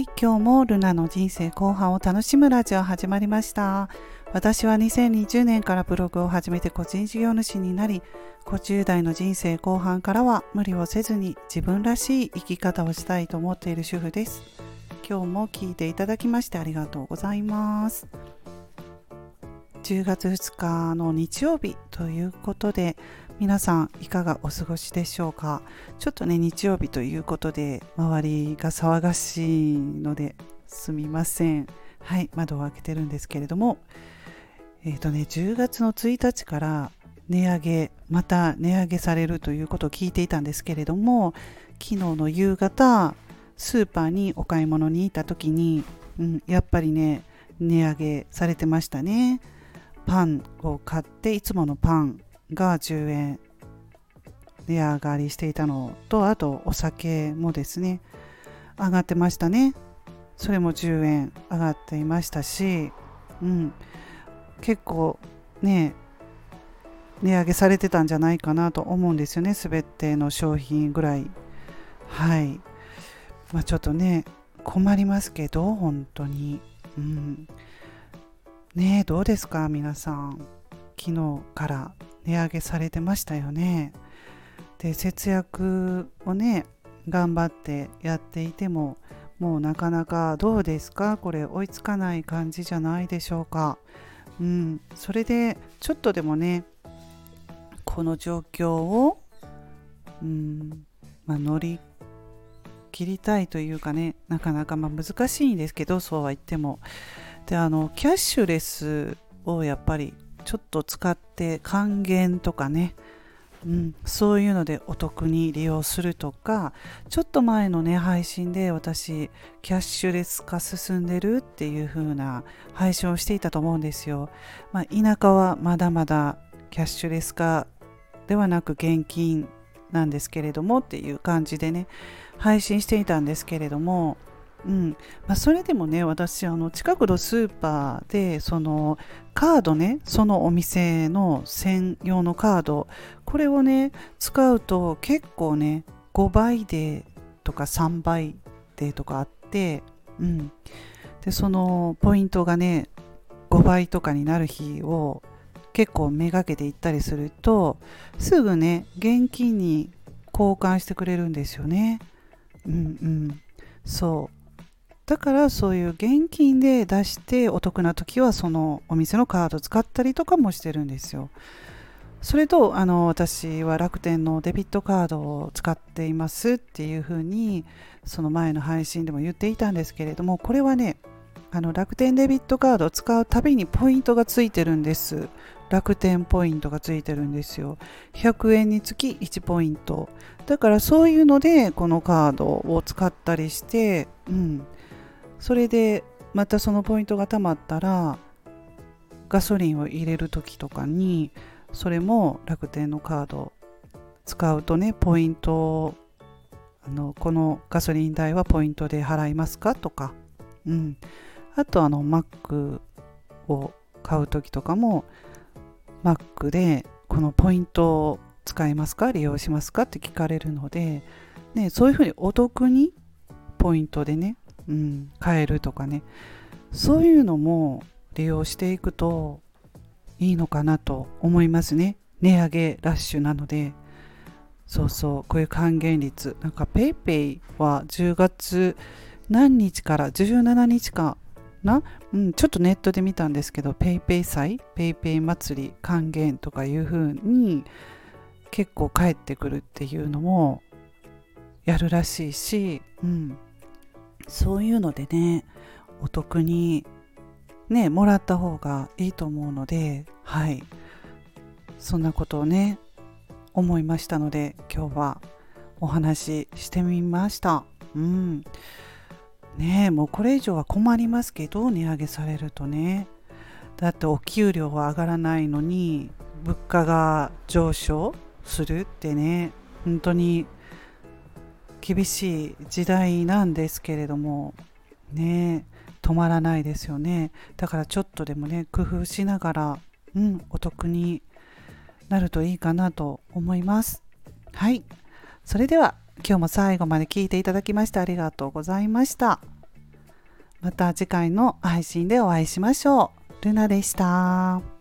はい今日もルナの人生後半を楽しむラジオ始まりました。私は2020年からブログを始めて個人事業主になり50代の人生後半からは無理をせずに自分らしい生き方をしたいと思っている主婦です。今日も聞いていただきましてありがとうございます。10月2日の日曜日ということで皆さんいかがお過ごしでしょうか？ちょっとね日曜日ということで周りが騒がしいのですみません。はい窓を開けてるんですけれども。えっ、ー、とね10月の1日から値上げまた値上げされるということを聞いていたんですけれども昨日の夕方スーパーにお買い物に行った時に、うん、やっぱりね値上げされてましたね。パンを買っていつものパンが10円値上がりしていたのとあとお酒もですね上がってましたね。それも10円上がっていましたし、うん、結構ね値上げされてたんじゃないかなと思うんですよね。全ての商品ぐらい。はい。まあちょっとね困りますけど本当に。うん。ねどうですか皆さん昨日から値上げされてましたよね。で節約をね頑張ってやっていてももうなかなかどうですか？これ追いつかない感じじゃないでしょうか。うん、それでちょっとでもねこの状況を、うんまあ、乗り切りたいというかねなかなかまあ難しいんですけどそうは言ってもであのキャッシュレスをやっぱりちょっと使って還元とかね、うん、そういうのでお得に利用するとかちょっと前のね配信で私キャッシュレス化進んでるっていう風な配信をしていたと思うんですよ、まあ、田舎はまだまだキャッシュレス化ではなく現金なんですけれどもっていう感じでね配信していたんですけれどもうん。まあ、それでもね私あの近くのスーパーでそのカードねそのお店の専用のカードこれをね使うと結構ね5倍でとか3倍でとかあって、うん、でそのポイントがね5倍とかになる日を結構めがけていったりするとすぐね現金に交換してくれるんですよね。うんうん。そう。だからそういう現金で出してお得な時はそのお店のカード使ったりとかもしてるんですよ。それとあの私は楽天のデビットカードを使っていますっていうふうにその前の配信でも言っていたんですけれどもこれはねあの楽天デビットカードを使うたびにポイントがついてるんです。楽天ポイントがついてるんですよ。100円につき1ポイント。だからそういうのでこのカードを使ったりしてうん。それでまたそのポイントがたまったらガソリンを入れる時とかにそれも楽天のカード使うとねポイントをあのこのガソリン代はポイントで払いますかとか、うん、あとあの Mac を買う時とかも Mac でこのポイントを使いますか利用しますかって聞かれるので、ね、そういうふうにお得にポイントでねうん、買えるとかね。そういうのも利用していくといいのかなと思いますね。値上げラッシュなので。そうそうこういう還元率。なんか PayPay は10月何日から17日かな、うん、ちょっとネットで見たんですけど PayPay 祭 PayPay 祭り還元とかいう風に結構返ってくるっていうのもやるらしいし、うん、そういうのでねお得にねもらった方がいいと思うのではい。そんなことをね思いましたので今日はお話ししてみました。うん。ねえもうこれ以上は困りますけど値上げされるとね。だってお給料は上がらないのに物価が上昇するってね。本当に厳しい時代なんですけれどもね止まらないですよねだからちょっとでもね工夫しながらうんお得になるといいかなと思いますはいそれでは今日も最後まで聞いていただきましてありがとうございましたまた次回の配信でお会いしましょう。ルナでした。